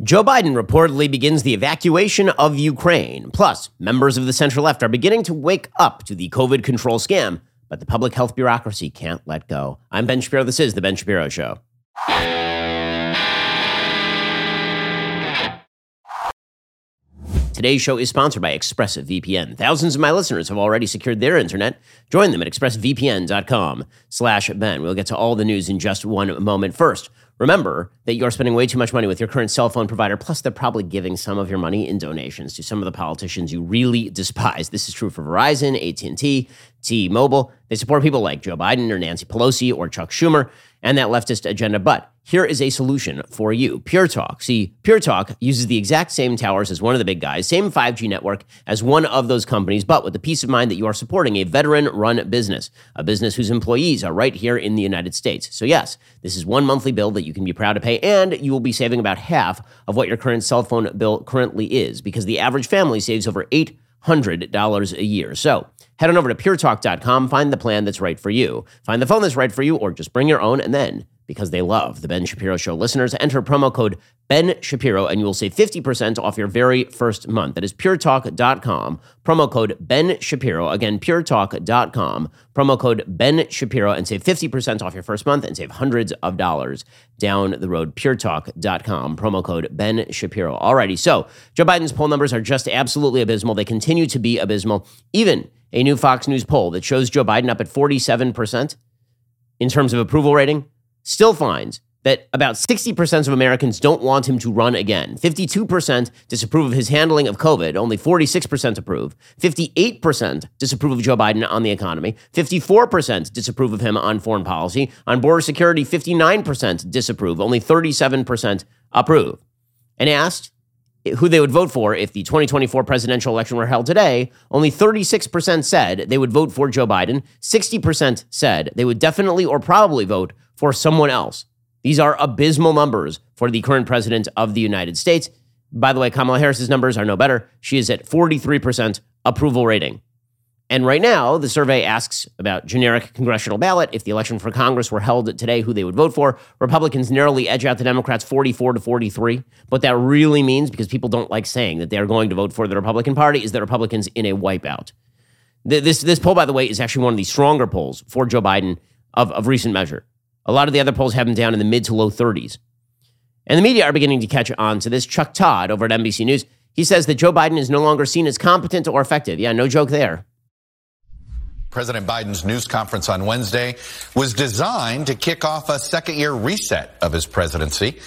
Joe Biden reportedly begins the evacuation of Ukraine. Plus, members of the center left are beginning to wake up to the COVID control scam, but the public health bureaucracy can't let go. I'm Ben Shapiro. This is The Ben Shapiro Show. Today's show is sponsored by ExpressVPN. Thousands of my listeners have already secured their internet. Join them at expressvpn.com slash Ben. We'll get to all the news in just one moment. First, remember that you're spending way too much money with your current cell phone provider. Plus, they're probably giving some of your money in donations to some of the politicians you really despise. This is true for Verizon, AT&T, T-Mobile. They support people like Joe Biden or Nancy Pelosi or Chuck Schumer and that leftist agenda. But here is a solution for you Pure Talk. See, Pure Talk uses the exact same towers as one of the big guys, same 5G network as one of those companies, but with the peace of mind that you are supporting a veteran run business, a business whose employees are right here in the United States. So, yes, this is one monthly bill that you can be proud to pay, and you will be saving about half of what your current cell phone bill currently is because the average family saves over $800 a year. So, Head on over to puretalk.com, find the plan that's right for you, find the phone that's right for you, or just bring your own, and then because they love the Ben Shapiro Show listeners. Enter promo code Ben Shapiro and you will save 50% off your very first month. That is puretalk.com, promo code Ben Shapiro. Again, puretalk.com, promo code Ben Shapiro, and save 50% off your first month and save hundreds of dollars down the road. Puretalk.com, promo code Ben Shapiro. Alrighty, so Joe Biden's poll numbers are just absolutely abysmal. They continue to be abysmal. Even a new Fox News poll that shows Joe Biden up at 47% in terms of approval rating still finds that about 60% of Americans don't want him to run again. 52% disapprove of his handling of COVID, only 46% approve. 58% disapprove of Joe Biden on the economy. 54% disapprove of him on foreign policy. On border security, 59% disapprove, only 37% approve. And asked who they would vote for if the 2024 presidential election were held today, only 36% said they would vote for Joe Biden. 60% said they would definitely or probably vote for someone else. These are abysmal numbers for the current president of the United States. By the way, Kamala Harris's numbers are no better. She is at 43% approval rating. And right now, the survey asks about generic congressional ballot. If the election for Congress were held today, who they would vote for. Republicans narrowly edge out the Democrats 44 to 43. What that really means, because people don't like saying that they are going to vote for the Republican Party, is that Republicans in a wipeout. This, this poll, by the way, is actually one of the stronger polls for Joe Biden of, of recent measure. A lot of the other polls have him down in the mid to low 30s. And the media are beginning to catch on to this. Chuck Todd over at NBC News, he says that Joe Biden is no longer seen as competent or effective. Yeah, no joke there. President Biden's news conference on Wednesday was designed to kick off a second year reset of his presidency.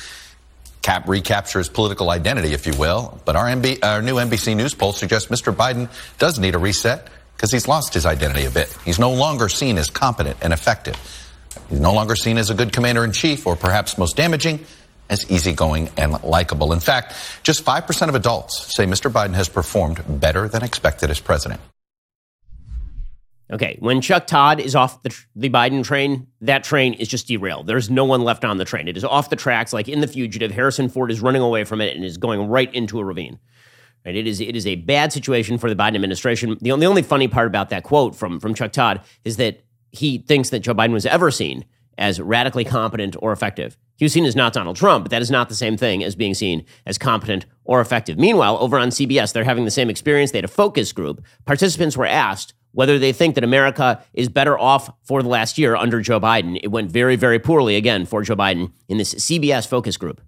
Cap recapture his political identity, if you will. But our, MB, our new NBC News poll suggests Mr. Biden does need a reset because he's lost his identity a bit. He's no longer seen as competent and effective. He's no longer seen as a good commander in chief, or perhaps most damaging, as easygoing and likable. In fact, just 5% of adults say Mr. Biden has performed better than expected as president. Okay, when Chuck Todd is off the, the Biden train, that train is just derailed. There's no one left on the train. It is off the tracks, like in The Fugitive. Harrison Ford is running away from it and is going right into a ravine. Right? It is it is a bad situation for the Biden administration. The only, the only funny part about that quote from from Chuck Todd is that he thinks that Joe Biden was ever seen as radically competent or effective. He was seen as not Donald Trump, but that is not the same thing as being seen as competent or effective. Meanwhile, over on CBS, they're having the same experience. They had a focus group. Participants were asked whether they think that America is better off for the last year under Joe Biden. It went very, very poorly again for Joe Biden in this CBS focus group.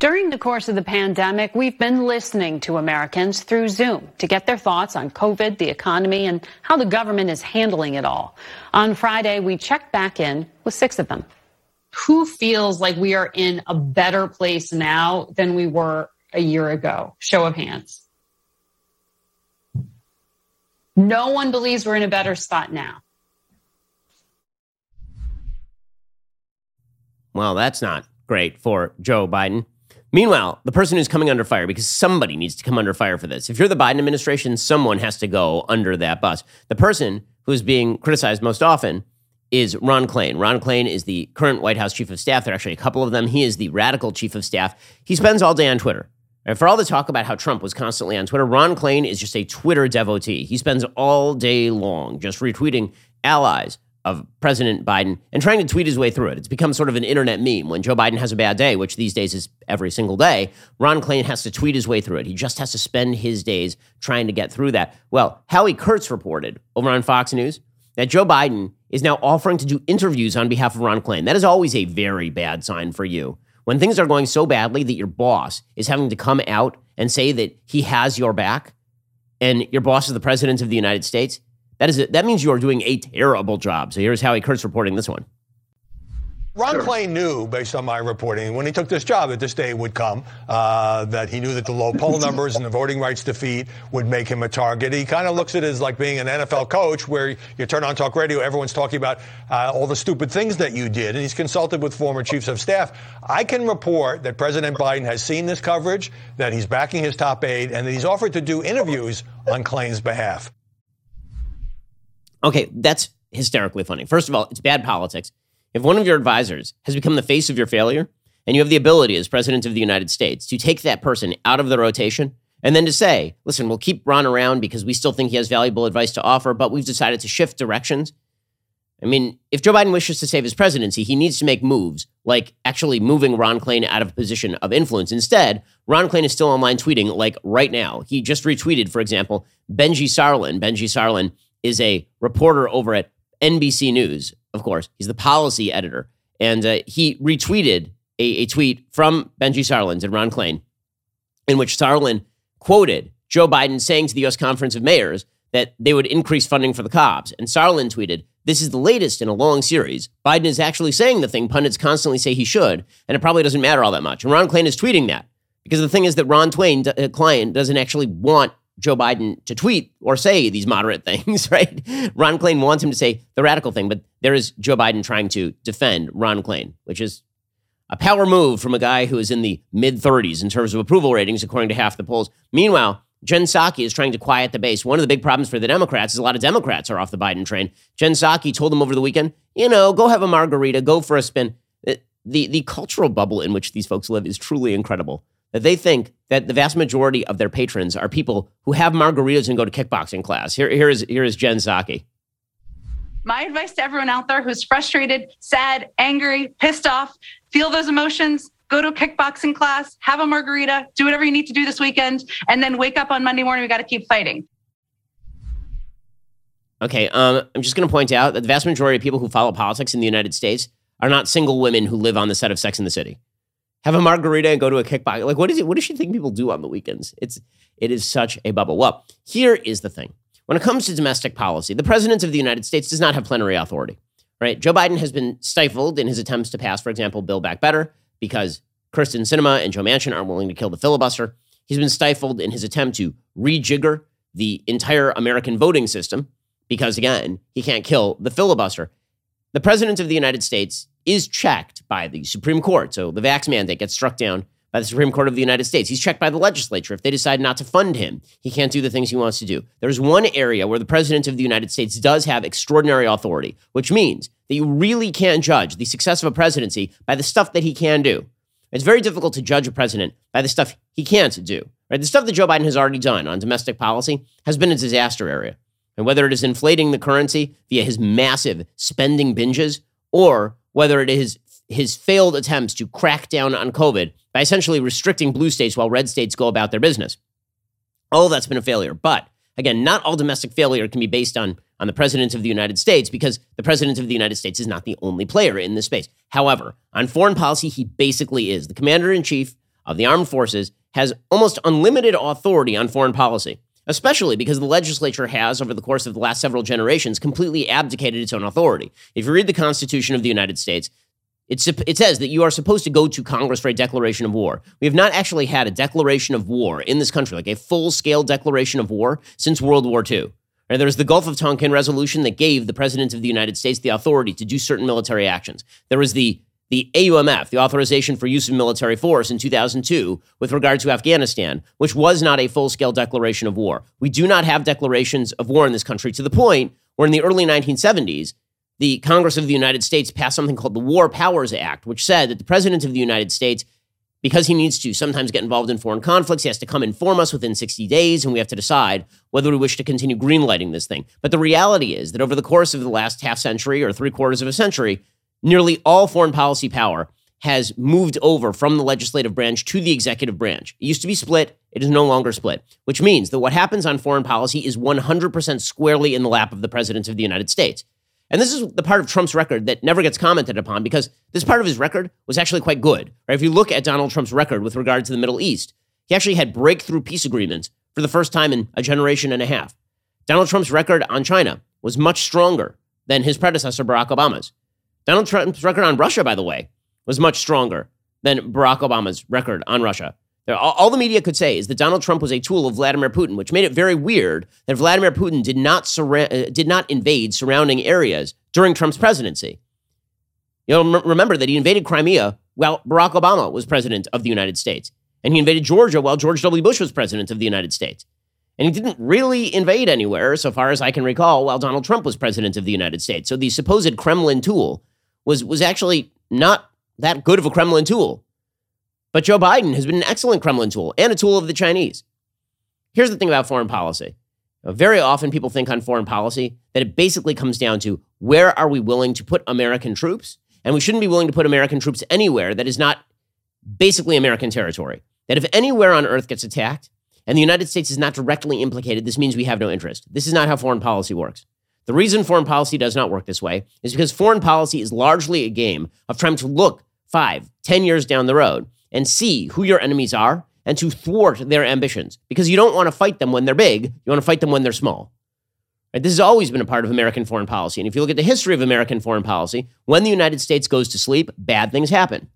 During the course of the pandemic, we've been listening to Americans through Zoom to get their thoughts on COVID, the economy, and how the government is handling it all. On Friday, we checked back in with six of them. Who feels like we are in a better place now than we were a year ago? Show of hands. No one believes we're in a better spot now. Well, that's not great for Joe Biden. Meanwhile, the person who's coming under fire, because somebody needs to come under fire for this. If you're the Biden administration, someone has to go under that bus. The person who's being criticized most often is Ron Klain. Ron Klain is the current White House chief of staff. There are actually a couple of them. He is the radical chief of staff. He spends all day on Twitter. And for all the talk about how Trump was constantly on Twitter, Ron Klain is just a Twitter devotee. He spends all day long just retweeting allies of President Biden and trying to tweet his way through it. It's become sort of an internet meme. When Joe Biden has a bad day, which these days is every single day, Ron Klain has to tweet his way through it. He just has to spend his days trying to get through that. Well, Howie Kurtz reported over on Fox News that Joe Biden is now offering to do interviews on behalf of Ron Klain. That is always a very bad sign for you. When things are going so badly that your boss is having to come out and say that he has your back and your boss is the president of the United States, that is that means you are doing a terrible job. So here's Howie Kurtz reporting this one. Ron sure. Klain knew, based on my reporting, when he took this job, that this day would come. Uh, that he knew that the low poll numbers and the voting rights defeat would make him a target. He kind of looks at it as like being an NFL coach, where you turn on talk radio, everyone's talking about uh, all the stupid things that you did, and he's consulted with former chiefs of staff. I can report that President Biden has seen this coverage, that he's backing his top aide, and that he's offered to do interviews on Klain's behalf. Okay, that's hysterically funny. First of all, it's bad politics. If one of your advisors has become the face of your failure, and you have the ability as president of the United States to take that person out of the rotation and then to say, listen, we'll keep Ron around because we still think he has valuable advice to offer, but we've decided to shift directions. I mean, if Joe Biden wishes to save his presidency, he needs to make moves like actually moving Ron Klain out of a position of influence. Instead, Ron Klain is still online tweeting like right now. He just retweeted, for example, Benji Sarlin. Benji Sarlin is a reporter over at NBC News, of course. He's the policy editor. And uh, he retweeted a, a, tweet from Benji Sarlin and Ron Klain, in which Sarlin quoted Joe Biden saying to the U.S. Conference of Mayors that they would increase funding for the cops. And Sarlin tweeted, This is the latest in a long series. Biden is actually saying the thing pundits constantly say he should, and it probably doesn't matter all that much. And Ron Klain is tweeting that. Because the thing is that Ron Twain, uh, client, doesn't actually want Joe Biden to tweet or say these moderate things, right? Ron Klain wants him to say the radical thing, but there is Joe Biden trying to defend Ron Klain, which is a power move from a guy who is in the mid 30s in terms of approval ratings, according to half the polls. Meanwhile, Jen Psaki is trying to quiet the base. One of the big problems for the Democrats is a lot of Democrats are off the Biden train. Jen Psaki told them over the weekend, you know, go have a margarita, go for a spin. Uh, the, the cultural bubble in which these folks live is truly incredible that they think that the vast majority of their patrons are people who have margaritas and go to kickboxing class. Here, here is here is Jen Psaki. My advice to everyone out there who's frustrated, sad, angry, pissed off, feel those emotions, go to a kickboxing class, have a margarita, do whatever you need to do this weekend, and then wake up on Monday morning. We got to keep fighting. Okay, um, I'm just going to point out that the vast majority of people who follow politics in the United States are not single women who live on the set of Sex in the City have a margarita and go to a kickbox. Like, what is it? What does she think people do on the weekends? It's it is such a bubble. Well, here is the thing. When it comes to domestic policy, the president of the United States does not have plenary authority. Right? Joe Biden has been stifled in his attempts to pass, for example, Build Back Better, because Kyrsten Sinema and Joe Manchin aren't willing to kill the filibuster. He's been stifled in his attempt to rejigger the entire American voting system, because again, he can't kill the filibuster. The president of the United States is checked by the Supreme Court. So the vax mandate gets struck down by the Supreme Court of the United States. He's checked by the legislature. If they decide not to fund him, he can't do the things he wants to do. There's one area where the President of the United States does have extraordinary authority, which means that you really can't judge the success of a presidency by the stuff that he can do. It's very difficult to judge a president by the stuff he can't do. Right? The stuff that Joe Biden has already done on domestic policy has been a disaster area. And whether it is inflating the currency via his massive spending binges or whether it is his failed attempts to crack down on COVID by essentially restricting blue states while red states go about their business. All that's been a failure. But again, not all domestic failure can be based on, on the President of the United States because the President of the United States is not the only player in this space. However, on foreign policy, he basically is. The Commander in Chief of the Armed Forces has almost unlimited authority on foreign policy especially because the legislature has, over the course of the last several generations, completely abdicated its own authority. If you read the Constitution of the United States, it says that you are supposed to go to Congress for a declaration of war. We have not actually had a declaration of war in this country, like a full scale declaration of war, since World War II. Right, there was the Gulf of Tonkin resolution that gave the President of the United States the authority to do certain military actions. There was the the AUMF, the Authorization for Use of Military Force in 2002 with regard to Afghanistan, which was not a full scale declaration of war. We do not have declarations of war in this country to the point where in the early 1970s, the Congress of the United States passed something called the War Powers Act, which said that the President of the United States because he needs to sometimes get involved in foreign conflicts, he has to come inform us within 60 days, and we have to decide whether we wish to continue greenlighting this thing. But the reality is that over the course of the last half century or three quarters of a century, nearly all foreign policy power has moved over from the legislative branch to the executive branch. It used to be split, it is no longer split, which means that what happens on foreign policy is 100% squarely in the lap of the President of the United States. And this is the part of Trump's record that never gets commented upon because this part of his record was actually quite good. Right? If you look at Donald Trump's record with regard to the Middle East, he actually had breakthrough peace agreements for the first time in a generation and a half. Donald Trump's record on China was much stronger than his predecessor, Barack Obama's. Donald Trump's record on Russia, by the way, was much stronger than Barack Obama's record on Russia. All the media could say is that Donald Trump was a tool of Vladimir Putin, which made it very weird that Vladimir Putin did not surra- uh, did not invade surrounding areas during Trump's presidency. You know, remember that he invaded Crimea while Barack Obama was president of the United States, and he invaded Georgia while George W. Bush was president of the United States. And he didn't really invade anywhere, so far as I can recall, while Donald Trump was president of the United States. So the supposed Kremlin tool was was actually not that good of a Kremlin tool. But Joe Biden has been an excellent Kremlin tool and a tool of the Chinese. Here's the thing about foreign policy. Very often people think on foreign policy that it basically comes down to where are we willing to put American troops? And we shouldn't be willing to put American troops anywhere that is not basically American territory. That if anywhere on earth gets attacked and the United States is not directly implicated, this means we have no interest. This is not how foreign policy works. The reason foreign policy does not work this way is because foreign policy is largely a game of trying to look five, ten years down the road and see who your enemies are and to thwart their ambitions because you don't want to fight them when they're big, you want to fight them when they're small. Right? This has always been a part of American foreign policy. And if you look at the history of American foreign policy, when the United States goes to sleep, bad things happen.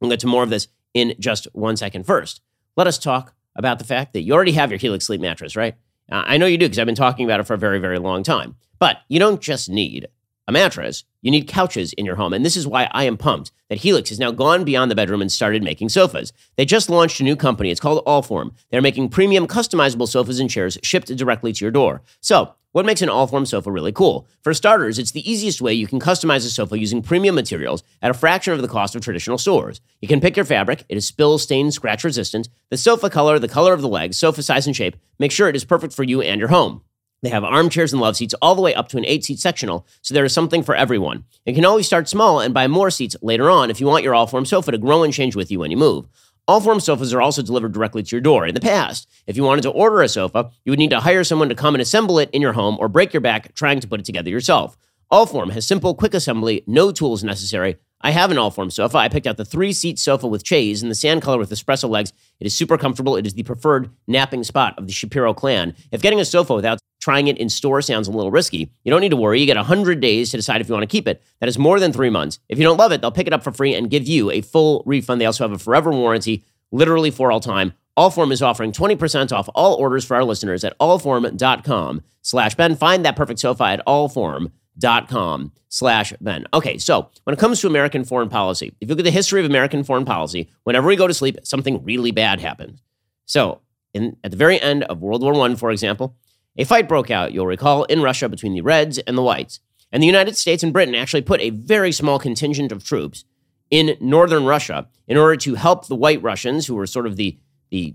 We'll get to more of this in just one second. First, let us talk about the fact that you already have your Helix sleep mattress, right? Uh, I know you do because I've been talking about it for a very, very long time. But you don't just need a mattress, you need couches in your home. And this is why I am pumped that Helix has now gone beyond the bedroom and started making sofas. They just launched a new company. It's called Allform. They're making premium customizable sofas and chairs shipped directly to your door. So, what makes an Allform sofa really cool? For starters, it's the easiest way you can customize a sofa using premium materials at a fraction of the cost of traditional stores. You can pick your fabric, it is spill, stain, scratch resistant, the sofa color, the color of the legs, sofa size and shape. Make sure it is perfect for you and your home. They have armchairs and love seats all the way up to an eight seat sectional, so there is something for everyone. You can always start small and buy more seats later on if you want your Allform sofa to grow and change with you when you move. Allform sofas are also delivered directly to your door. In the past, if you wanted to order a sofa, you would need to hire someone to come and assemble it in your home or break your back trying to put it together yourself. Allform has simple, quick assembly, no tools necessary, I have an Allform sofa. I picked out the three seat sofa with chaise in the sand color with espresso legs. It is super comfortable. It is the preferred napping spot of the Shapiro clan. If getting a sofa without trying it in store sounds a little risky, you don't need to worry. You get 100 days to decide if you want to keep it. That is more than three months. If you don't love it, they'll pick it up for free and give you a full refund. They also have a forever warranty, literally for all time. Allform is offering 20% off all orders for our listeners at allform.com slash Ben. Find that perfect sofa at allform.com dot com slash Ben. Okay, so when it comes to American foreign policy, if you look at the history of American foreign policy, whenever we go to sleep, something really bad happens. So in, at the very end of World War I, for example, a fight broke out, you'll recall, in Russia between the Reds and the Whites. And the United States and Britain actually put a very small contingent of troops in northern Russia in order to help the white Russians, who were sort of the, the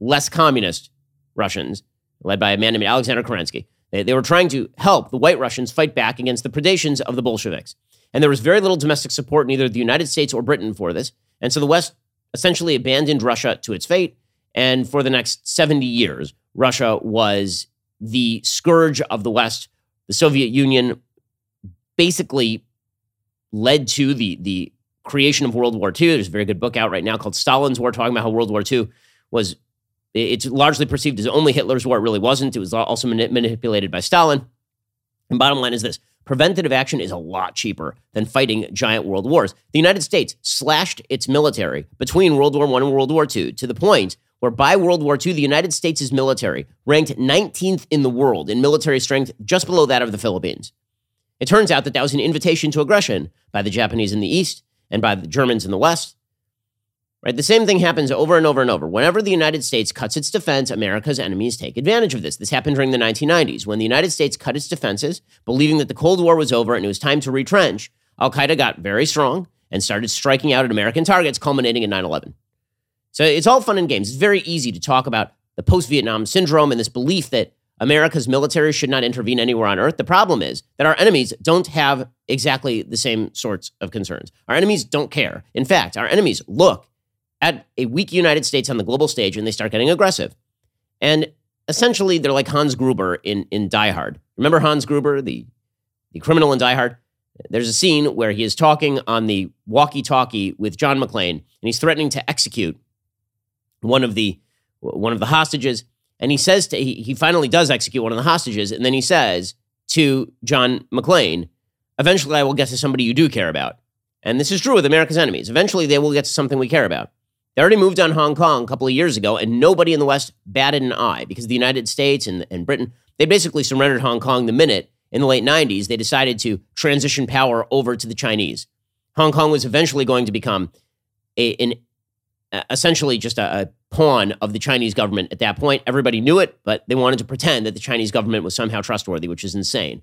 less communist Russians, led by a man named Alexander Kerensky. They, they were trying to help the white Russians fight back against the predations of the Bolsheviks. And there was very little domestic support in either the United States or Britain for this. And so the West essentially abandoned Russia to its fate. And for the next 70 years, Russia was the scourge of the West. The Soviet Union basically led to the, the creation of World War II. There's a very good book out right now called Stalin's War, talking about how World War II was it's largely perceived as only Hitler's war. It really wasn't. It was also manipulated by Stalin. And bottom line is this preventative action is a lot cheaper than fighting giant world wars. The United States slashed its military between World War I and World War II to the point where by World War II, the United States' military ranked 19th in the world in military strength, just below that of the Philippines. It turns out that that was an invitation to aggression by the Japanese in the East and by the Germans in the West. Right? The same thing happens over and over and over. Whenever the United States cuts its defense, America's enemies take advantage of this. This happened during the 1990s when the United States cut its defenses, believing that the Cold War was over and it was time to retrench. Al Qaeda got very strong and started striking out at American targets, culminating in 9 11. So it's all fun and games. It's very easy to talk about the post Vietnam syndrome and this belief that America's military should not intervene anywhere on earth. The problem is that our enemies don't have exactly the same sorts of concerns. Our enemies don't care. In fact, our enemies look at a weak United States on the global stage and they start getting aggressive. And essentially, they're like Hans Gruber in, in Die Hard. Remember Hans Gruber, the, the criminal in Die Hard? There's a scene where he is talking on the walkie talkie with John McClane and he's threatening to execute one of the one of the hostages and he says to he, he finally does execute one of the hostages and then he says to John McClane eventually I will get to somebody you do care about and this is true with America's enemies eventually they will get to something we care about they already moved on Hong Kong a couple of years ago and nobody in the West batted an eye because the United States and, and Britain they basically surrendered Hong Kong the minute in the late 90s they decided to transition power over to the Chinese Hong Kong was eventually going to become a, an essentially just a, a, pawn of the Chinese government at that point. Everybody knew it, but they wanted to pretend that the Chinese government was somehow trustworthy, which is insane.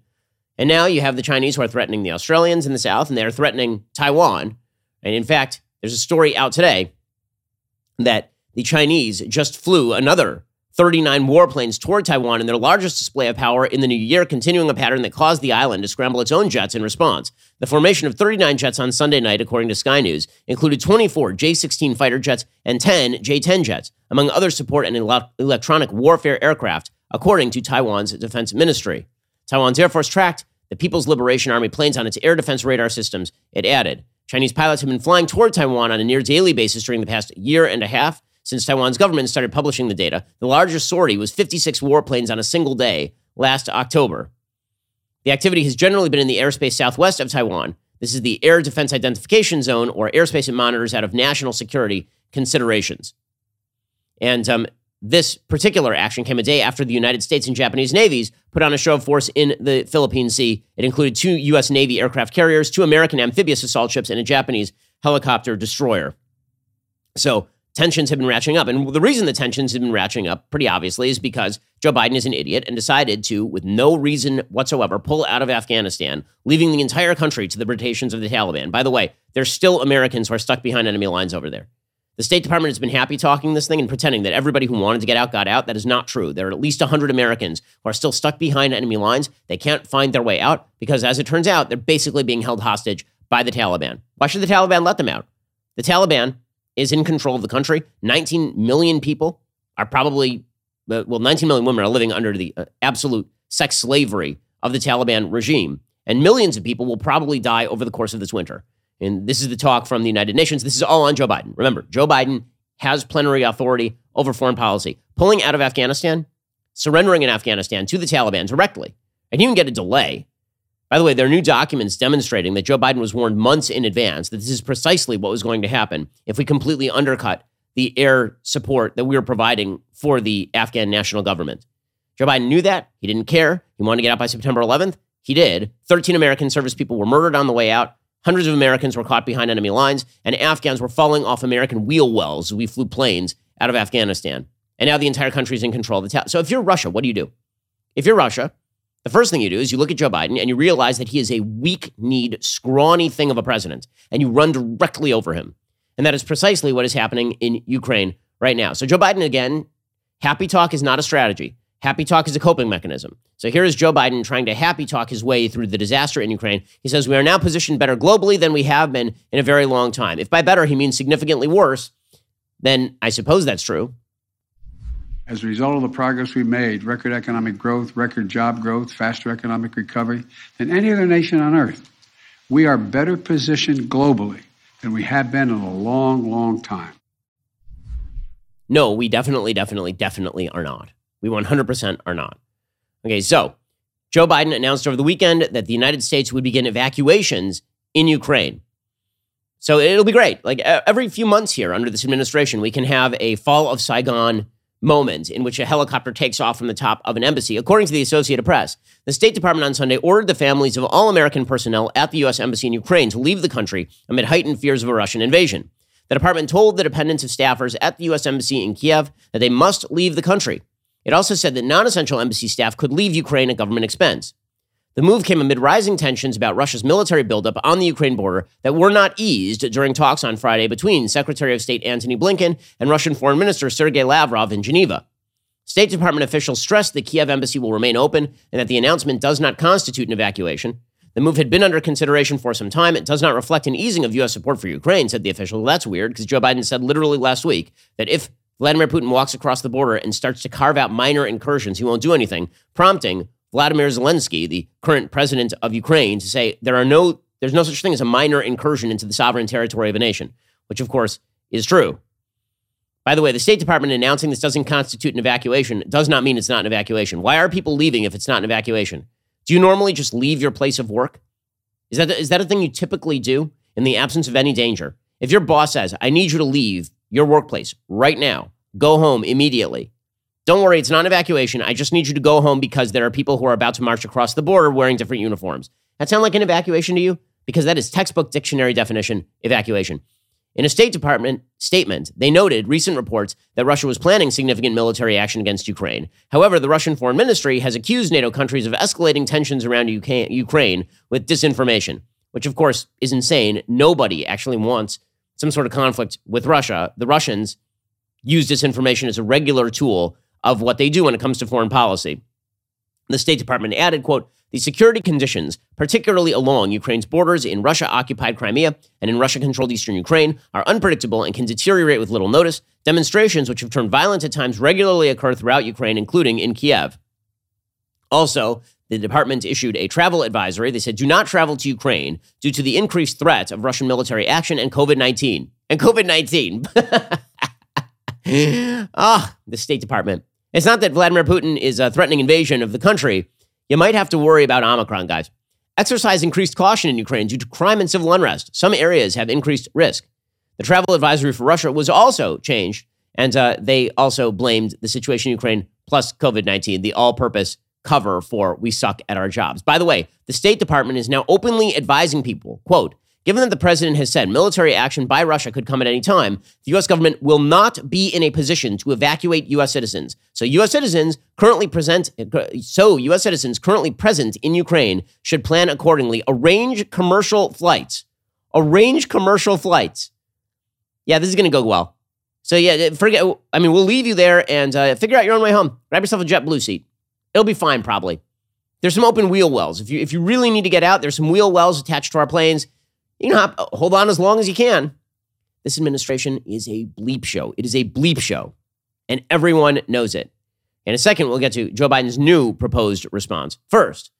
And now you have the Chinese who are threatening the Australians in the South, and they're threatening Taiwan. And in fact, there's a story out today that the Chinese just flew another 39 warplanes toward Taiwan in their largest display of power in the new year, continuing a pattern that caused the island to scramble its own jets in response. The formation of 39 jets on Sunday night, according to Sky News, included 24 J 16 fighter jets and 10 J 10 jets, among other support and ele- electronic warfare aircraft, according to Taiwan's defense ministry. Taiwan's Air Force tracked the People's Liberation Army planes on its air defense radar systems, it added. Chinese pilots have been flying toward Taiwan on a near daily basis during the past year and a half since Taiwan's government started publishing the data. The largest sortie was 56 warplanes on a single day last October. The activity has generally been in the airspace southwest of Taiwan. This is the Air Defense Identification Zone, or airspace it monitors out of national security considerations. And um, this particular action came a day after the United States and Japanese navies put on a show of force in the Philippine Sea. It included two U.S. Navy aircraft carriers, two American amphibious assault ships, and a Japanese helicopter destroyer. So tensions have been ratcheting up. And the reason the tensions have been ratcheting up, pretty obviously, is because Joe Biden is an idiot and decided to, with no reason whatsoever, pull out of Afghanistan, leaving the entire country to the predations of the Taliban. By the way, there's still Americans who are stuck behind enemy lines over there. The State Department has been happy talking this thing and pretending that everybody who wanted to get out got out. That is not true. There are at least 100 Americans who are still stuck behind enemy lines. They can't find their way out because, as it turns out, they're basically being held hostage by the Taliban. Why should the Taliban let them out? The Taliban is in control of the country. 19 million people are probably, uh, well, 19 million women are living under the uh, absolute sex slavery of the Taliban regime. And millions of people will probably die over the course of this winter. And this is the talk from the United Nations. This is all on Joe Biden. Remember, Joe Biden has plenary authority over foreign policy. Pulling out of Afghanistan, surrendering in Afghanistan to the Taliban directly, and even get a delay by the way, there are new documents demonstrating that Joe Biden was warned months in advance that this is precisely what was going to happen if we completely undercut the air support that we were providing for the Afghan national government. Joe Biden knew that. He didn't care. He wanted to get out by September 11th. He did. 13 American service people were murdered on the way out. Hundreds of Americans were caught behind enemy lines, and Afghans were falling off American wheel wells as we flew planes out of Afghanistan. And now the entire country is in control of the town. So if you're Russia, what do you do? If you're Russia, the first thing you do is you look at Joe Biden and you realize that he is a weak kneed, scrawny thing of a president, and you run directly over him. And that is precisely what is happening in Ukraine right now. So, Joe Biden, again, happy talk is not a strategy. Happy talk is a coping mechanism. So here is Joe Biden trying to happy talk his way through the disaster in Ukraine. He says, We are now positioned better globally than we have been in a very long time. If by better he means significantly worse, then I suppose that's true. As a result of the progress we made, record economic growth, record job growth, faster economic recovery than any other nation on earth, we are better positioned globally than we have been in a long, long time. No, we definitely, definitely, definitely are not. We 100% are not. Okay, so Joe Biden announced over the weekend that the United States would begin evacuations in Ukraine. So it'll be great. Like every few months here under this administration, we can have a fall of Saigon moment in which a helicopter takes off from the top of an embassy. According to the Associated Press, the State Department on Sunday ordered the families of all American personnel at the U.S. Embassy in Ukraine to leave the country amid heightened fears of a Russian invasion. The department told the dependents of staffers at the U.S. Embassy in Kiev that they must leave the country. It also said that non essential embassy staff could leave Ukraine at government expense. The move came amid rising tensions about Russia's military buildup on the Ukraine border that were not eased during talks on Friday between Secretary of State Antony Blinken and Russian Foreign Minister Sergei Lavrov in Geneva. State Department officials stressed the Kiev embassy will remain open and that the announcement does not constitute an evacuation. The move had been under consideration for some time. It does not reflect an easing of U.S. support for Ukraine, said the official. Well, that's weird because Joe Biden said literally last week that if Vladimir Putin walks across the border and starts to carve out minor incursions, he won't do anything, prompting Vladimir Zelensky, the current president of Ukraine, to say there are no there's no such thing as a minor incursion into the sovereign territory of a nation, which of course is true. By the way, the State Department announcing this doesn't constitute an evacuation does not mean it's not an evacuation. Why are people leaving if it's not an evacuation? Do you normally just leave your place of work? Is that is that a thing you typically do in the absence of any danger? If your boss says, "I need you to leave your workplace right now. Go home immediately." Don't worry, it's not an evacuation. I just need you to go home because there are people who are about to march across the border wearing different uniforms. That sound like an evacuation to you? Because that is textbook dictionary definition evacuation. In a State Department statement, they noted recent reports that Russia was planning significant military action against Ukraine. However, the Russian Foreign Ministry has accused NATO countries of escalating tensions around Ukraine with disinformation, which of course is insane. Nobody actually wants some sort of conflict with Russia. The Russians use disinformation as a regular tool of what they do when it comes to foreign policy. The State Department added, quote, the security conditions, particularly along Ukraine's borders in Russia occupied Crimea and in Russia controlled eastern Ukraine, are unpredictable and can deteriorate with little notice. Demonstrations, which have turned violent at times, regularly occur throughout Ukraine, including in Kiev. Also, the department issued a travel advisory. They said, do not travel to Ukraine due to the increased threat of Russian military action and COVID 19. And COVID 19. ah, the State Department. It's not that Vladimir Putin is a threatening invasion of the country. You might have to worry about Omicron, guys. Exercise increased caution in Ukraine due to crime and civil unrest. Some areas have increased risk. The travel advisory for Russia was also changed, and uh, they also blamed the situation in Ukraine plus COVID 19, the all purpose cover for we suck at our jobs. By the way, the State Department is now openly advising people, quote, Given that the president has said military action by Russia could come at any time, the U.S. government will not be in a position to evacuate U.S. citizens. So U.S. citizens currently present, so U.S. citizens currently present in Ukraine should plan accordingly. Arrange commercial flights. Arrange commercial flights. Yeah, this is going to go well. So yeah, forget. I mean, we'll leave you there and uh, figure out your own way home. Grab yourself a JetBlue seat. It'll be fine, probably. There's some open wheel wells. If you if you really need to get out, there's some wheel wells attached to our planes. You know, hold on as long as you can. This administration is a bleep show. It is a bleep show, and everyone knows it. In a second, we'll get to Joe Biden's new proposed response. First,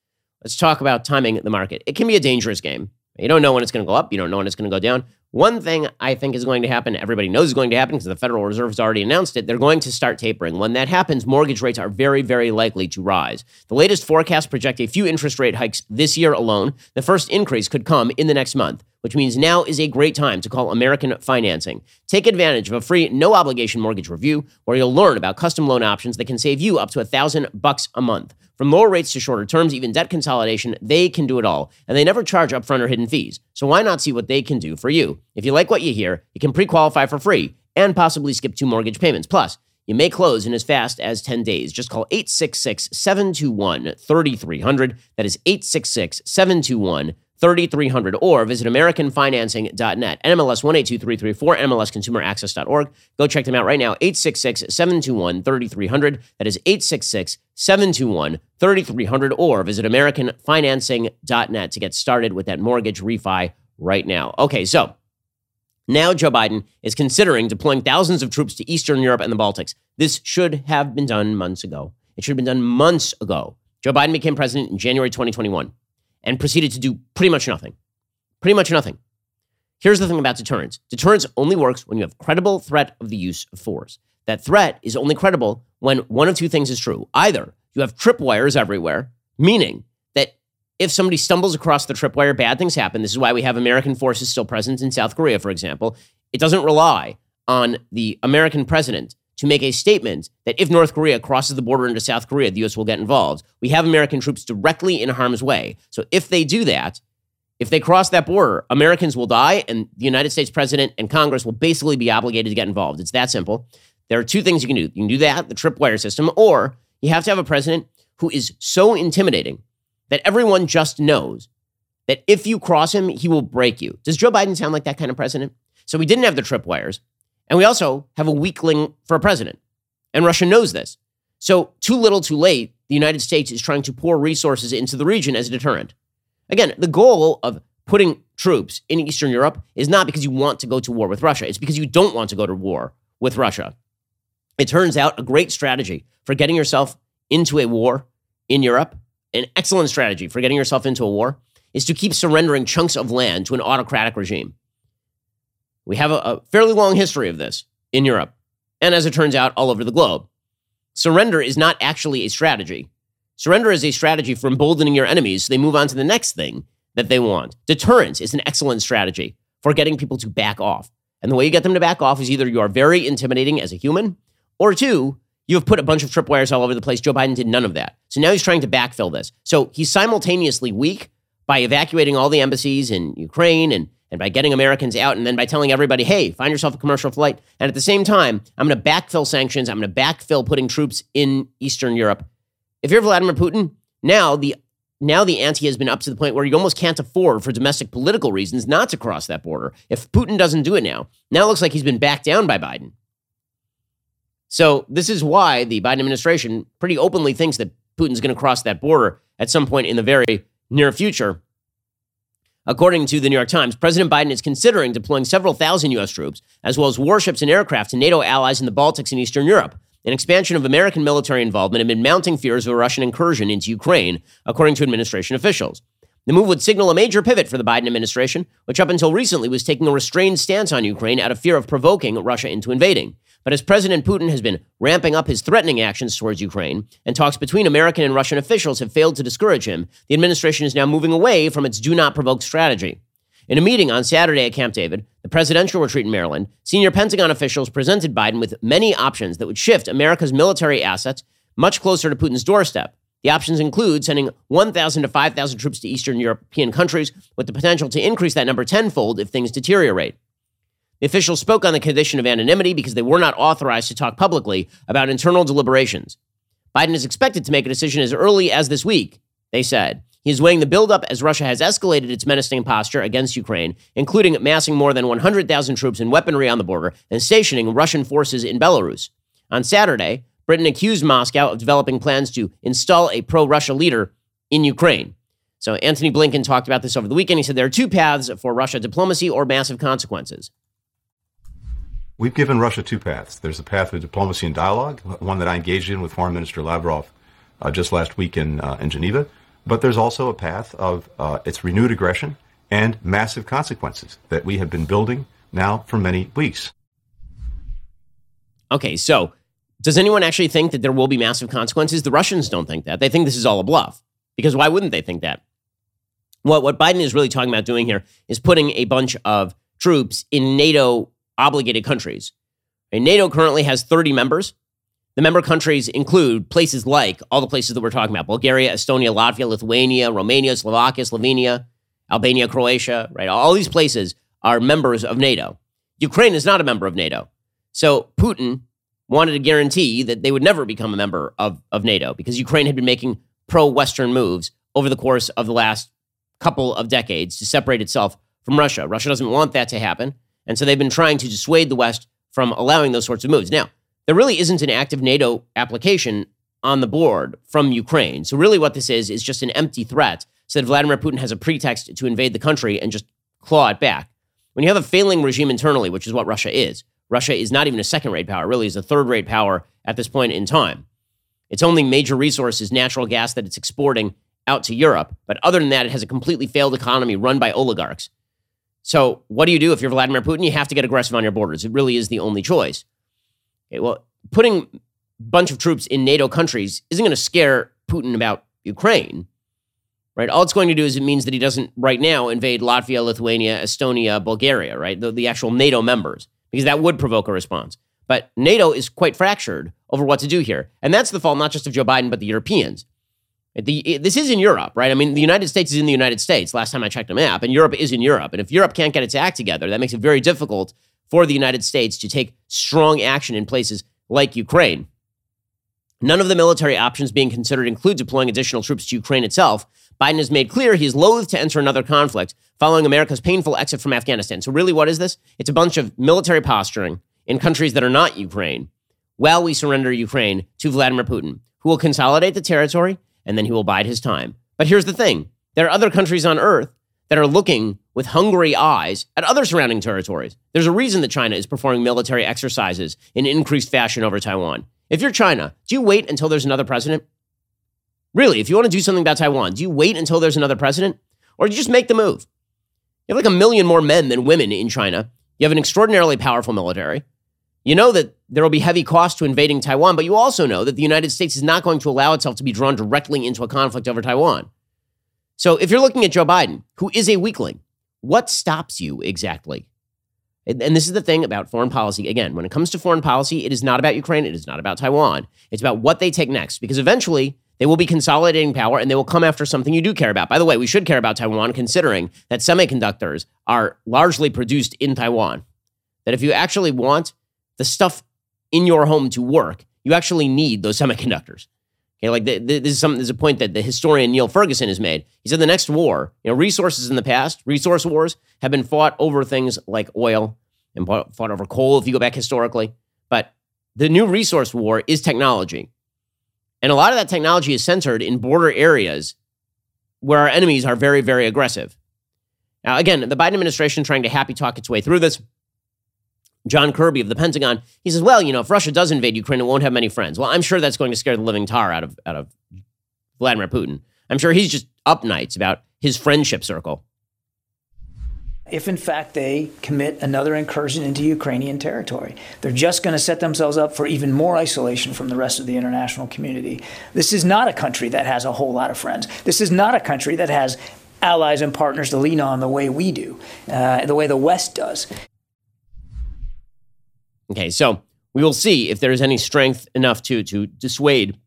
let's talk about timing the market. It can be a dangerous game. You don't know when it's going to go up, you don't know when it's going to go down. One thing I think is going to happen, everybody knows is going to happen because the Federal Reserve has already announced it. They're going to start tapering. When that happens, mortgage rates are very, very likely to rise. The latest forecasts project a few interest rate hikes this year alone. The first increase could come in the next month, which means now is a great time to call American Financing. Take advantage of a free, no obligation mortgage review where you'll learn about custom loan options that can save you up to a thousand bucks a month. From lower rates to shorter terms, even debt consolidation, they can do it all. And they never charge upfront or hidden fees. So why not see what they can do for you? If you like what you hear, you can pre qualify for free and possibly skip two mortgage payments. Plus, you may close in as fast as 10 days. Just call 866 721 3300. That is 866 721 3300 or visit americanfinancing.net nmls 182334 mlsconsumeraccess.org go check them out right now 866-721-3300 that is 866-721-3300 or visit americanfinancing.net to get started with that mortgage refi right now okay so now Joe Biden is considering deploying thousands of troops to Eastern Europe and the Baltics. This should have been done months ago. It should have been done months ago. Joe Biden became president in January 2021 and proceeded to do pretty much nothing. Pretty much nothing. Here's the thing about deterrence deterrence only works when you have credible threat of the use of force. That threat is only credible when one of two things is true. Either you have tripwires everywhere, meaning that if somebody stumbles across the tripwire, bad things happen. This is why we have American forces still present in South Korea, for example. It doesn't rely on the American president to make a statement that if North Korea crosses the border into South Korea, the US will get involved. We have American troops directly in harm's way. So if they do that, if they cross that border, Americans will die, and the United States president and Congress will basically be obligated to get involved. It's that simple. There are two things you can do. You can do that, the tripwire system, or you have to have a president who is so intimidating that everyone just knows that if you cross him, he will break you. Does Joe Biden sound like that kind of president? So we didn't have the tripwires, and we also have a weakling for a president. And Russia knows this. So, too little, too late, the United States is trying to pour resources into the region as a deterrent. Again, the goal of putting troops in Eastern Europe is not because you want to go to war with Russia, it's because you don't want to go to war with Russia. It turns out a great strategy for getting yourself into a war in Europe, an excellent strategy for getting yourself into a war, is to keep surrendering chunks of land to an autocratic regime. We have a, a fairly long history of this in Europe, and as it turns out, all over the globe. Surrender is not actually a strategy. Surrender is a strategy for emboldening your enemies so they move on to the next thing that they want. Deterrence is an excellent strategy for getting people to back off. And the way you get them to back off is either you are very intimidating as a human, or two, you have put a bunch of tripwires all over the place. Joe Biden did none of that. So now he's trying to backfill this. So he's simultaneously weak by evacuating all the embassies in Ukraine and, and by getting Americans out and then by telling everybody, hey, find yourself a commercial flight. And at the same time, I'm going to backfill sanctions. I'm going to backfill putting troops in Eastern Europe. If you're Vladimir Putin, now the now the ante has been up to the point where you almost can't afford for domestic political reasons not to cross that border. If Putin doesn't do it now, now it looks like he's been backed down by Biden. So this is why the Biden administration pretty openly thinks that Putin's going to cross that border at some point in the very near future. According to the New York Times, President Biden is considering deploying several thousand U.S. troops, as well as warships and aircraft to NATO allies in the Baltics and Eastern Europe. An expansion of American military involvement amid mounting fears of a Russian incursion into Ukraine, according to administration officials. The move would signal a major pivot for the Biden administration, which up until recently was taking a restrained stance on Ukraine out of fear of provoking Russia into invading. But as President Putin has been ramping up his threatening actions towards Ukraine, and talks between American and Russian officials have failed to discourage him, the administration is now moving away from its do not provoke strategy. In a meeting on Saturday at Camp David, the presidential retreat in Maryland, senior Pentagon officials presented Biden with many options that would shift America's military assets much closer to Putin's doorstep. The options include sending 1,000 to 5,000 troops to Eastern European countries, with the potential to increase that number tenfold if things deteriorate. The officials spoke on the condition of anonymity because they were not authorized to talk publicly about internal deliberations. Biden is expected to make a decision as early as this week, they said. He is weighing the buildup as Russia has escalated its menacing posture against Ukraine, including massing more than 100,000 troops and weaponry on the border and stationing Russian forces in Belarus. On Saturday, Britain accused Moscow of developing plans to install a pro Russia leader in Ukraine. So Antony Blinken talked about this over the weekend. He said there are two paths for Russia diplomacy or massive consequences. We've given Russia two paths. There's a path of diplomacy and dialogue, one that I engaged in with Foreign Minister Lavrov uh, just last week in, uh, in Geneva. But there's also a path of uh, its renewed aggression and massive consequences that we have been building now for many weeks. Okay, so does anyone actually think that there will be massive consequences? The Russians don't think that. They think this is all a bluff. Because why wouldn't they think that? What, what Biden is really talking about doing here is putting a bunch of troops in NATO obligated countries. And NATO currently has 30 members. The member countries include places like all the places that we're talking about Bulgaria, Estonia, Latvia, Lithuania, Romania, Slovakia, Slovenia, Albania, Croatia, right? All these places are members of NATO. Ukraine is not a member of NATO. So Putin wanted to guarantee that they would never become a member of, of NATO because Ukraine had been making pro Western moves over the course of the last couple of decades to separate itself from Russia. Russia doesn't want that to happen. And so they've been trying to dissuade the West from allowing those sorts of moves. Now, there really isn't an active NATO application on the board from Ukraine. So, really, what this is, is just an empty threat so that Vladimir Putin has a pretext to invade the country and just claw it back. When you have a failing regime internally, which is what Russia is, Russia is not even a second rate power, really is a third rate power at this point in time. Its only major resource is natural gas that it's exporting out to Europe. But other than that, it has a completely failed economy run by oligarchs. So, what do you do if you're Vladimir Putin? You have to get aggressive on your borders. It really is the only choice. Okay, well, putting a bunch of troops in NATO countries isn't going to scare Putin about Ukraine, right? All it's going to do is it means that he doesn't right now invade Latvia, Lithuania, Estonia, Bulgaria, right? The, the actual NATO members, because that would provoke a response. But NATO is quite fractured over what to do here. And that's the fault not just of Joe Biden, but the Europeans. The, this is in Europe, right? I mean, the United States is in the United States. Last time I checked a map, and Europe is in Europe. And if Europe can't get its act together, that makes it very difficult for the United States to take strong action in places like Ukraine. None of the military options being considered include deploying additional troops to Ukraine itself. Biden has made clear he is loath to enter another conflict following America's painful exit from Afghanistan. So, really, what is this? It's a bunch of military posturing in countries that are not Ukraine while we surrender Ukraine to Vladimir Putin, who will consolidate the territory and then he will bide his time. But here's the thing there are other countries on earth that are looking with hungry eyes at other surrounding territories. There's a reason that China is performing military exercises in increased fashion over Taiwan. If you're China, do you wait until there's another president? Really, if you want to do something about Taiwan, do you wait until there's another president? Or do you just make the move? You have like a million more men than women in China. You have an extraordinarily powerful military. You know that there will be heavy costs to invading Taiwan, but you also know that the United States is not going to allow itself to be drawn directly into a conflict over Taiwan. So if you're looking at Joe Biden, who is a weakling, what stops you exactly? And, this is the thing about foreign policy. Again, when it comes to foreign policy, it is not about Ukraine. It is not about Taiwan. It's about what they take next, because eventually they will be consolidating power and they will come after something you do care about. By the way, we should care about Taiwan, considering that semiconductors are largely produced in Taiwan. That if you actually want the stuff in your home to work, you actually need those semiconductors. Okay, like the, the, this is some there's a point that the historian Niall Ferguson has made. He said the next war, you know, resources in the past, resource wars have been fought over things like oil and fought over coal if you go back historically. But the new resource war is technology. And a lot of that technology is centered in border areas where our enemies are very, very aggressive. Now, again, the Biden administration trying to happy talk its way through this. John Kirby of the Pentagon, he says, well, you know, if Russia does invade Ukraine, it won't have many friends. Well, I'm sure that's going to scare the living tar out of, out of Vladimir Putin. I'm sure he's just up nights about his friendship circle. If in fact they commit another incursion into Ukrainian territory, they're just going to set themselves up for even more isolation from the rest of the international community. This is not a country that has a whole lot of friends. This is not a country that has allies and partners to lean on the way we do, uh, the way the West does. Okay, so we will see if there is any strength enough to to dissuade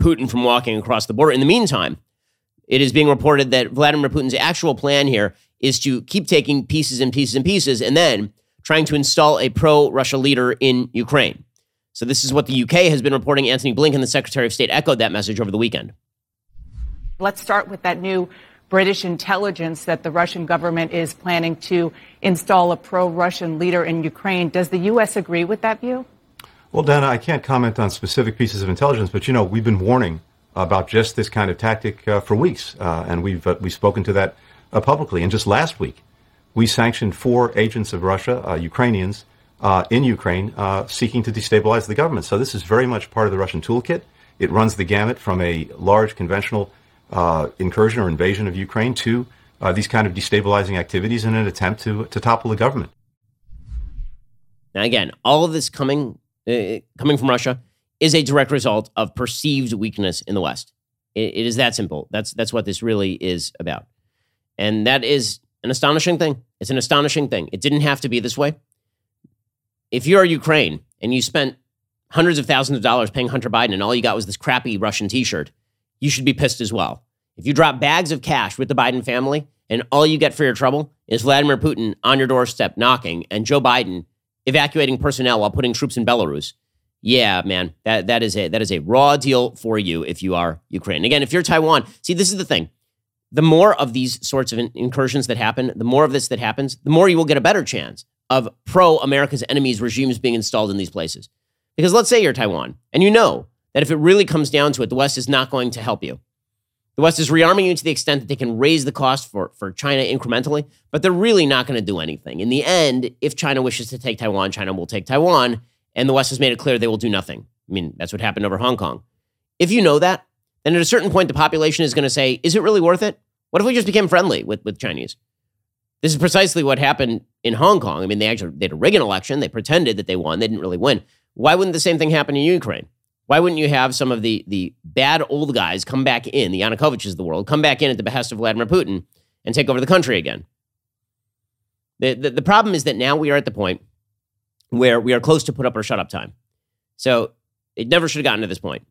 Putin from walking across the border. In the meantime, it is being reported that Vladimir Putin's actual plan here is to keep taking pieces and pieces and pieces and then trying to install a pro Russia leader in Ukraine. So, this is what the UK has been reporting. Antony Blinken, the Secretary of State, echoed that message over the weekend. Let's start with that new British intelligence that the Russian government is planning to install a pro Russian leader in Ukraine. Does the U.S. agree with that view? Well, Dana, I can't comment on specific pieces of intelligence, but you know, we've been warning about just this kind of tactic uh, for weeks, uh, and we've uh, we've spoken to that publicly. And just last week, we sanctioned four agents of Russia, uh, Ukrainians, uh, in Ukraine, seeking to destabilize the government. So this is very much part of the Russian toolkit. It runs the gamut from a large conventional uh, incursion or invasion of Ukraine to uh, these kind of destabilizing activities in an attempt to to topple the government. Now, again, all of this coming uh, coming from Russia is a direct result of perceived weakness in the West. It, it is that simple. That's that's what this really is about, and that is an astonishing thing. It's an astonishing thing. It didn't have to be this way. If you're Ukraine and you spent hundreds of thousands of dollars paying Hunter Biden, and all you got was this crappy Russian T-shirt you should be pissed as well. If you drop bags of cash with the Biden family and all you get for your trouble is Vladimir Putin on your doorstep knocking and Joe Biden evacuating personnel while putting troops in Belarus, yeah, man, that, that is a that is a raw deal for you if you are Ukraine. Again, if you're Taiwan, see, this is the thing. The more of these sorts of incursions that happen, the more of this that happens, the more you will get a better chance of pro America's enemies regimes being installed in these places. Because let's say you're Taiwan and you know that if it really comes down to it, the West is not going to help you. The West is rearming you to the extent that they can raise the cost for, for China incrementally, but they're really not going to do anything. In the end, if China wishes to take Taiwan, China will take Taiwan, and the West has made it clear they will do nothing. I mean, that's what happened over Hong Kong. If you know that, then at a certain point, the population is going to say, is it really worth it? What if we just became friendly with, with Chinese? This is precisely what happened in Hong Kong. I mean, they actually they had a Reagan election. They pretended that they won. They didn't really win. Why wouldn't the same thing happen in Ukraine? Why wouldn't you have some of the the bad old guys come back in, the Yanukovyches of the world, come back in at the behest of Vladimir Putin and take over the country again? The, the, the problem is that now we are at the point where we are close to put up or shut up time. So it never should have gotten to this point.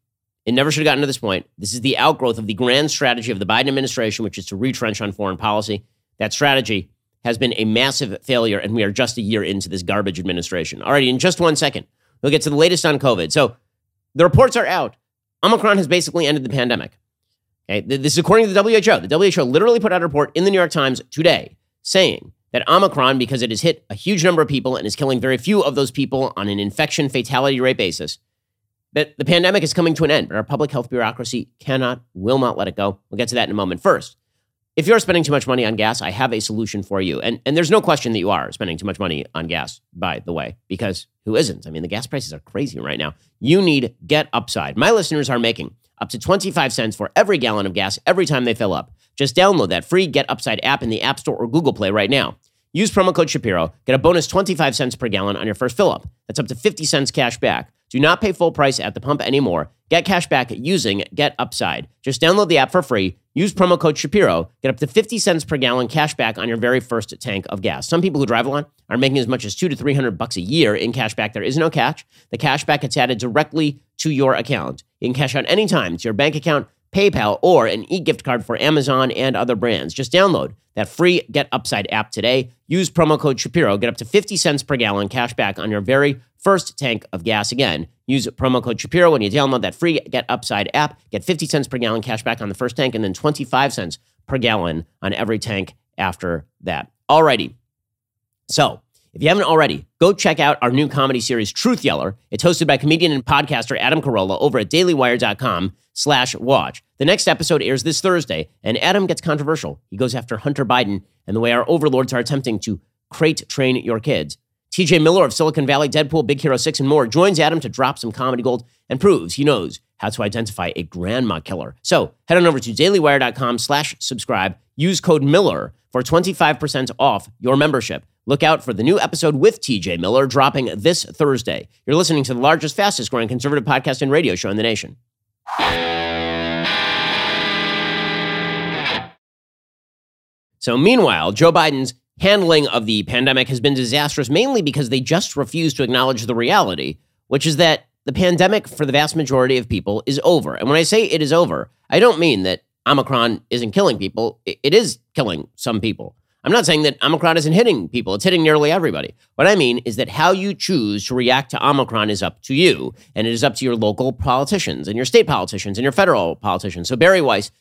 It never should have gotten to this point. This is the outgrowth of the grand strategy of the Biden administration, which is to retrench on foreign policy. That strategy has been a massive failure, and we are just a year into this garbage administration. All right, in just one second, we'll get to the latest on COVID. So the reports are out. Omicron has basically ended the pandemic. Okay, this is according to the WHO. The WHO literally put out a report in the New York Times today saying that Omicron, because it has hit a huge number of people and is killing very few of those people on an infection fatality rate basis, that the pandemic is coming to an end. But our public health bureaucracy cannot, will not let it go. We'll get to that in a moment. First, if you're spending too much money on gas, I have a solution for you. And, and there's no question that you are spending too much money on gas, by the way, because who isn't? I mean, the gas prices are crazy right now. You need Get Upside. My listeners are making up to 25 cents for every gallon of gas every time they fill up. Just download that free Get Upside app in the App Store or Google Play right now. Use promo code Shapiro, get a bonus 25 cents per gallon on your first fill up. That's up to 50 cents cash back. Do not pay full price at the pump anymore. Get cash back using Get Upside. Just download the app for free. Use promo code Shapiro. Get up to 50 cents per gallon cash back on your very first tank of gas. Some people who drive a lot are making as much as two to 300 bucks a year in cash back. There is no catch. The cash back gets added directly to your account. You can cash out anytime to your bank account PayPal, or an e gift card for Amazon and other brands. Just download that free Get Upside app today. Use promo code Shapiro. Get up to 50 cents per gallon cash back on your very first tank of gas. Again, use promo code Shapiro when you download that free Get Upside app. Get 50 cents per gallon cash back on the first tank and then 25 cents per gallon on every tank after that. Alrighty. So, if you haven't already, go check out our new comedy series, Truth Yeller. It's hosted by comedian and podcaster Adam Carolla over at dailywire.com slash watch. The next episode airs this Thursday, and Adam gets controversial. He goes after Hunter Biden and the way our overlords are attempting to crate train your kids. TJ Miller of Silicon Valley, Deadpool, Big Hero 6, and more joins Adam to drop some comedy gold and proves he knows how to identify a grandma killer. So head on over to dailywire.com slash subscribe. Use code Miller for 25% off your membership. Look out for the new episode with TJ Miller dropping this Thursday. You're listening to the largest, fastest growing conservative podcast and radio show in the nation. So, meanwhile, Joe Biden's handling of the pandemic has been disastrous mainly because they just refuse to acknowledge the reality, which is that the pandemic for the vast majority of people is over. And when I say it is over, I don't mean that Omicron isn't killing people, it is killing some people. I'm not saying that Omicron isn't hitting people, it's hitting nearly everybody. What I mean is that how you choose to react to Omicron is up to you, and it is up to your local politicians and your state politicians and your federal politicians. So Bari Weiss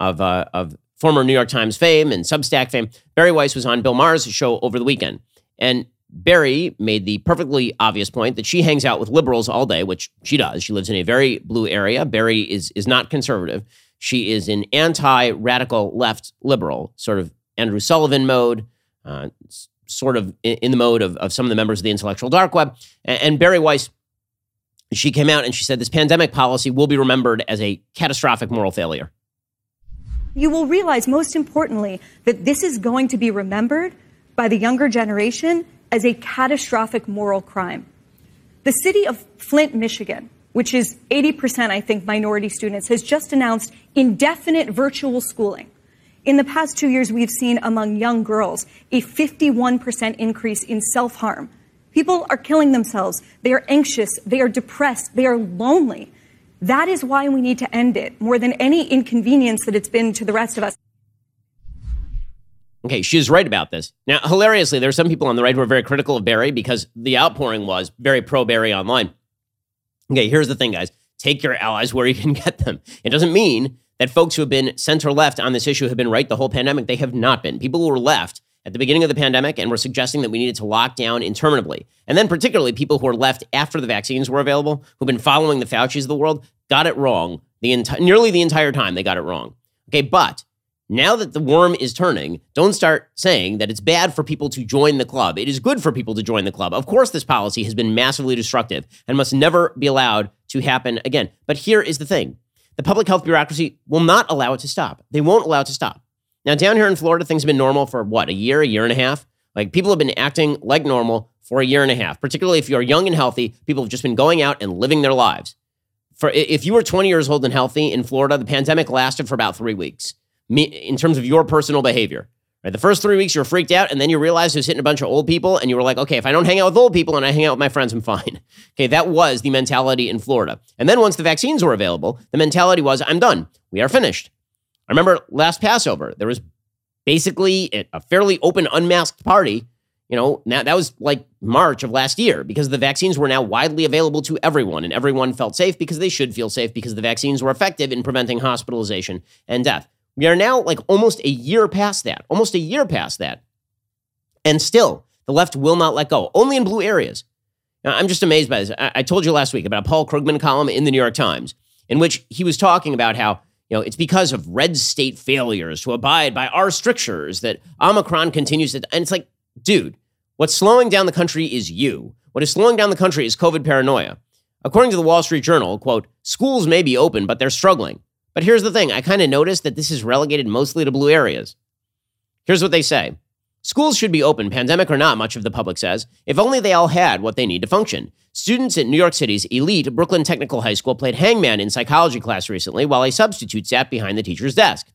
of, uh, of former New York Times fame and Substack fame, Bari Weiss was on Bill Maher's show over the weekend. And Bari made the perfectly obvious point that she hangs out with liberals all day, which she does. She lives in a very blue area. Bari is, is not conservative. She is an anti radical left liberal, sort of Andrew Sullivan mode, uh, sort of in the mode of, of some of the members of the intellectual dark web. And, and Bari Weiss, she came out and she said this pandemic policy will be remembered as a catastrophic moral failure. You will realize, most importantly, that this is going to be remembered by the younger generation as a catastrophic moral crime. The city of Flint, Michigan, which is 80%, I think, minority students, has just announced indefinite virtual schooling. In the past two years, we've seen among young girls a 51% increase in self harm. People are killing themselves. They are anxious. They are depressed. They are lonely. That is why we need to end it more than any inconvenience that it's been to the rest of us. Okay, she is right about this. Now, hilariously, there are some people on the right who are very critical of Bari because the outpouring was very pro Bari online. Okay, here's the thing, guys take your allies where you can get them. It doesn't mean that folks who have been center left on this issue have been right the whole pandemic. They have not been. People who were left at the beginning of the pandemic and were suggesting that we needed to lock down interminably. And then, particularly, people who were left after the vaccines were available, who've been following the Fauci's of the world, got it wrong the enti- nearly the entire time. They got it wrong. Okay, but now that the worm is turning, don't start saying that it's bad for people to join the club. It is good for people to join the club. Of course, this policy has been massively destructive and must never be allowed to happen again. But here is the thing the public health bureaucracy will not allow it to stop. They won't allow it to stop. Now, down here in Florida, things have been normal for what, a year, a year and a half? Like people have been acting like normal for a year and a half, particularly if you're young and healthy. People have just been going out and living their lives. For if you were 20 years old and healthy in Florida, the pandemic lasted for about three weeks in terms of your personal behavior. Right? The first three weeks you were freaked out, and then you realized it was hitting a bunch of old people, and you were like, okay, if I don't hang out with old people and I hang out with my friends, I'm fine. Okay, that was the mentality in Florida. And then once the vaccines were available, the mentality was, I'm done. We are finished. I remember last Passover, there was basically a fairly open, unmasked party you know, now that was like March of last year because the vaccines were now widely available to everyone and everyone felt safe because they should feel safe because the vaccines were effective in preventing hospitalization and death. We are now like almost a year past that, almost a year past that. And still, the left will not let go, only in blue areas. Now, I'm just amazed by this. I, I told you last week about a Paul Krugman column in the New York Times in which he was talking about how you know, it's because of red state failures to abide by our strictures that Omicron continues to. And it's like, dude, what's slowing down the country is you. What is slowing down the country is COVID paranoia. According to the Wall Street Journal, quote, schools may be open, but they're struggling. But here's the thing I kind of noticed that this is relegated mostly to blue areas. Here's what they say Schools should be open, pandemic or not, much of the public says, if only they all had what they need to function. Students at New York City's elite Brooklyn Technical High School played hangman in psychology class recently while a substitute sat behind the teacher's desk.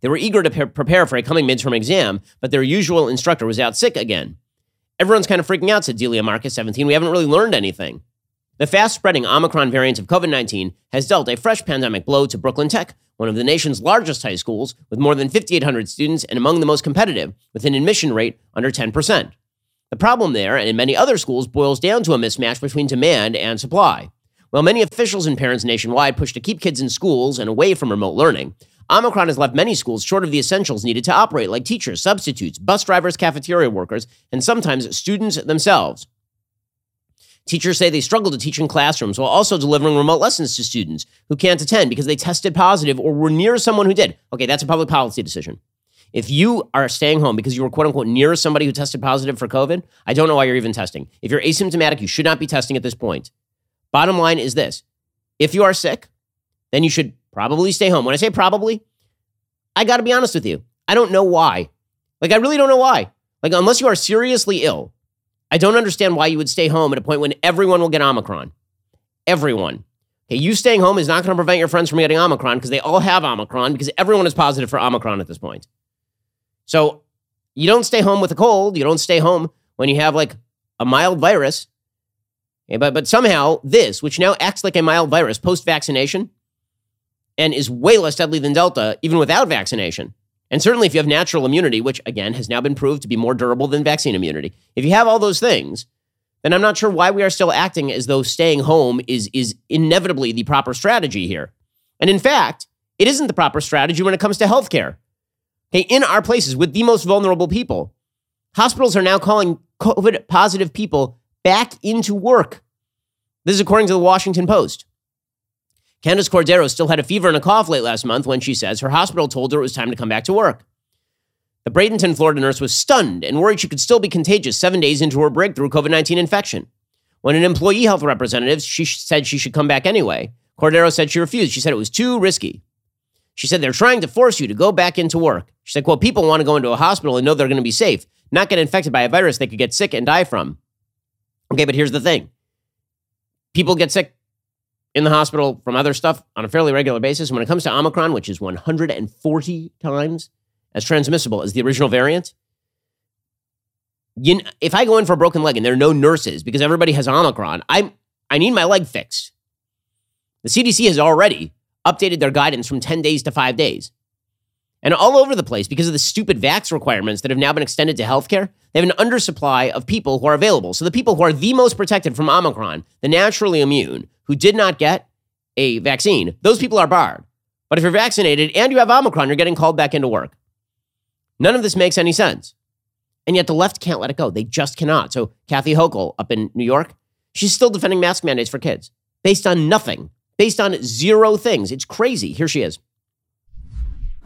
They were eager to pre- prepare for a coming midterm exam, but their usual instructor was out sick again. Everyone's kind of freaking out, said Delia Marcus, 17. We haven't really learned anything. The fast spreading Omicron variant of COVID 19 has dealt a fresh pandemic blow to Brooklyn Tech, one of the nation's largest high schools with more than 5,800 students and among the most competitive, with an admission rate under 10%. The problem there, and in many other schools, boils down to a mismatch between demand and supply. While many officials and parents nationwide push to keep kids in schools and away from remote learning, Omicron has left many schools short of the essentials needed to operate, like teachers, substitutes, bus drivers, cafeteria workers, and sometimes students themselves. Teachers say they struggle to teach in classrooms while also delivering remote lessons to students who can't attend because they tested positive or were near someone who did. Okay, that's a public policy decision. If you are staying home because you were quote unquote near somebody who tested positive for COVID, I don't know why you're even testing. If you're asymptomatic, you should not be testing at this point. Bottom line is this if you are sick, then you should probably stay home. When I say probably, I got to be honest with you. I don't know why. Like, I really don't know why. Like, unless you are seriously ill, I don't understand why you would stay home at a point when everyone will get Omicron. Everyone. Okay, you staying home is not going to prevent your friends from getting Omicron because they all have Omicron because everyone is positive for Omicron at this point. So you don't stay home with a cold. You don't stay home when you have like a mild virus. Okay, but, but somehow this, which now acts like a mild virus post vaccination and is way less deadly than Delta, even without vaccination, and certainly, if you have natural immunity, which again has now been proved to be more durable than vaccine immunity, if you have all those things, then I'm not sure why we are still acting as though staying home is, is inevitably the proper strategy here. And in fact, it isn't the proper strategy when it comes to healthcare. Okay, in our places with the most vulnerable people, hospitals are now calling COVID positive people back into work. This is according to the Washington Post. Candace Cordero still had a fever and a cough late last month when she says her hospital told her it was time to come back to work. The Bradenton, Florida nurse was stunned and worried she could still be contagious seven days into her breakthrough COVID 19 infection. When an employee health representative she said she should come back anyway, Cordero said she refused. She said it was too risky. She said they're trying to force you to go back into work. She said, quote, people want to go into a hospital and know they're going to be safe, not get infected by a virus they could get sick and die from. Okay, but here's the thing people get sick in the hospital from other stuff on a fairly regular basis. When it comes to Omicron, which is 140 times as transmissible as the original variant, you, if I go in for a broken leg and there are no nurses because everybody has Omicron, I I need my leg fixed. The CDC has already updated their guidance from 10 days to five days. And all over the place, because of the stupid vax requirements that have now been extended to healthcare, they have an undersupply of people who are available. So the people who are the most protected from Omicron, the naturally immune, who did not get a vaccine, those people are barred. But if you're vaccinated and you have Omicron, you're getting called back into work. None of this makes any sense. And yet the left can't let it go. They just cannot. So Kathy Hochul up in New York, she's still defending mask mandates for kids based on nothing, based on zero things. It's crazy. Here she is.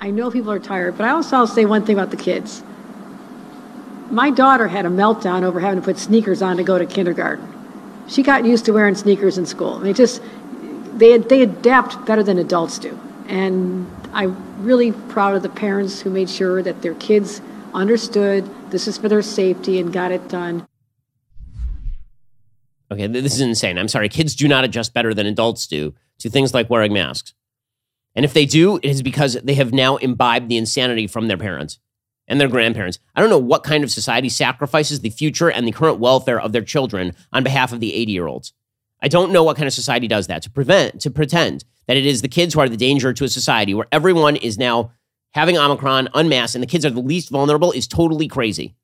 I know people are tired, but I also say one thing about the kids. My daughter had a meltdown over having to put sneakers on to go to kindergarten she got used to wearing sneakers in school. Mean, just they they adapt better than adults do, and I'm really proud of the parents who made sure that their kids understood this is for their safety and got it done. Okay, this is insane. I'm sorry. Kids do not adjust better than adults do to things like wearing masks. And if they do, it is because they have now imbibed the insanity from their parents and their grandparents. I don't know what kind of society sacrifices the future and the current welfare of their children on behalf of the 80 year olds. I don't know what kind of society does that to prevent, to pretend that it is the kids who are the danger to a society where everyone is now having Omicron unmasked and the kids are the least vulnerable is totally crazy.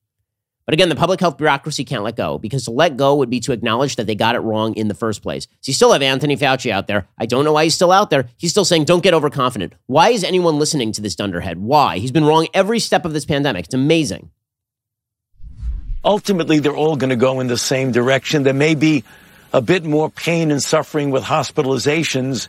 But again, the public health bureaucracy can't let go because to let go would be to acknowledge that they got it wrong in the first place. So you still have Anthony Fauci out there. I don't know why he's still out there. He's still saying, don't get overconfident. Why is anyone listening to this dunderhead? Why? He's been wrong every step of this pandemic. It's amazing. Ultimately, they're all going to go in the same direction. There may be a bit more pain and suffering with hospitalizations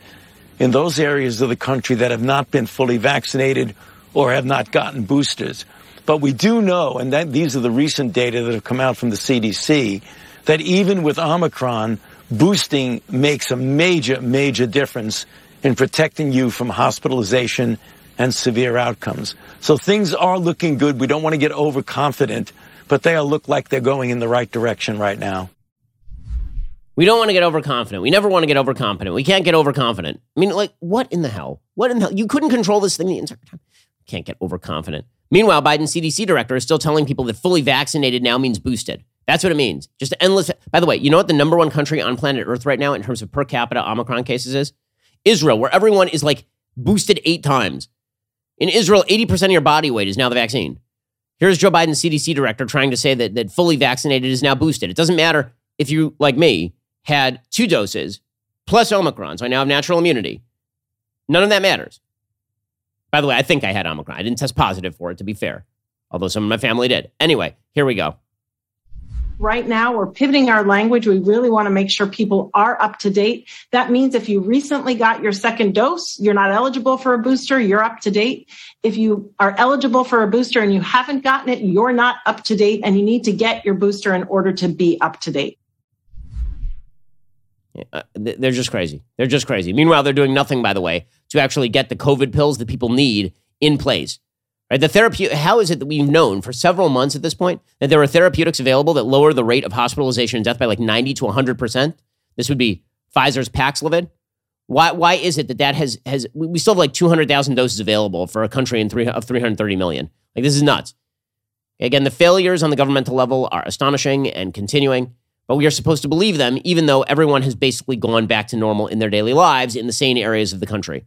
in those areas of the country that have not been fully vaccinated or have not gotten boosters. But we do know, and that these are the recent data that have come out from the CDC, that even with Omicron, boosting makes a major, major difference in protecting you from hospitalization and severe outcomes. So things are looking good. We don't want to get overconfident, but they all look like they're going in the right direction right now. We don't want to get overconfident. We never want to get overconfident. We can't get overconfident. I mean, like, what in the hell? What in the hell? You couldn't control this thing the entire time. Can't get overconfident. Meanwhile, Biden's CDC director is still telling people that fully vaccinated now means boosted. That's what it means. Just endless. By the way, you know what the number one country on planet Earth right now in terms of per capita Omicron cases is? Israel, where everyone is like boosted eight times. In Israel, 80% of your body weight is now the vaccine. Here's Joe Biden's CDC director trying to say that, that fully vaccinated is now boosted. It doesn't matter if you, like me, had two doses plus Omicron, so I now have natural immunity. None of that matters. By the way, I think I had Omicron. I didn't test positive for it, to be fair, although some of my family did. Anyway, here we go. Right now, we're pivoting our language. We really want to make sure people are up to date. That means if you recently got your second dose, you're not eligible for a booster, you're up to date. If you are eligible for a booster and you haven't gotten it, you're not up to date and you need to get your booster in order to be up to date. Uh, they're just crazy. They're just crazy. Meanwhile, they're doing nothing, by the way, to actually get the COVID pills that people need in place. Right? The therapy. How is it that we've known for several months at this point that there are therapeutics available that lower the rate of hospitalization and death by like ninety to hundred percent? This would be Pfizer's Paxlovid. Why? Why is it that that has has we still have like two hundred thousand doses available for a country in three of three hundred thirty million? Like this is nuts. Again, the failures on the governmental level are astonishing and continuing but we are supposed to believe them, even though everyone has basically gone back to normal in their daily lives in the same areas of the country.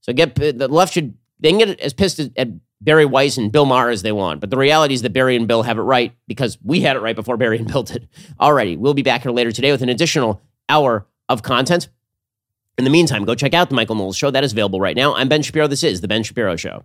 So get uh, the left should they can get as pissed at Bari Weiss and Bill Maher as they want, but the reality is that Bari and Bill have it right because we had it right before Bari and Bill did. Alrighty, we'll be back here later today with an additional hour of content. In the meantime, go check out the Michael Knowles Show. That is available right now. I'm Ben Shapiro. This is the Ben Shapiro Show.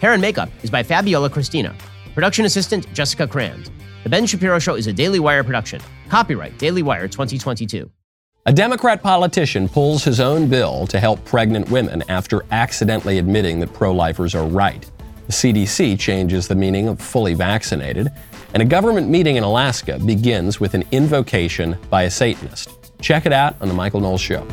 Hair and makeup is by Fabiola Cristina. Production assistant Jessica Crand. The Ben Shapiro Show is a Daily Wire production. Copyright Daily Wire 2022. A Democrat politician pulls his own bill to help pregnant women after accidentally admitting that pro lifers are right. The CDC changes the meaning of fully vaccinated, and a government meeting in Alaska begins with an invocation by a Satanist. Check it out on The Michael Knowles Show.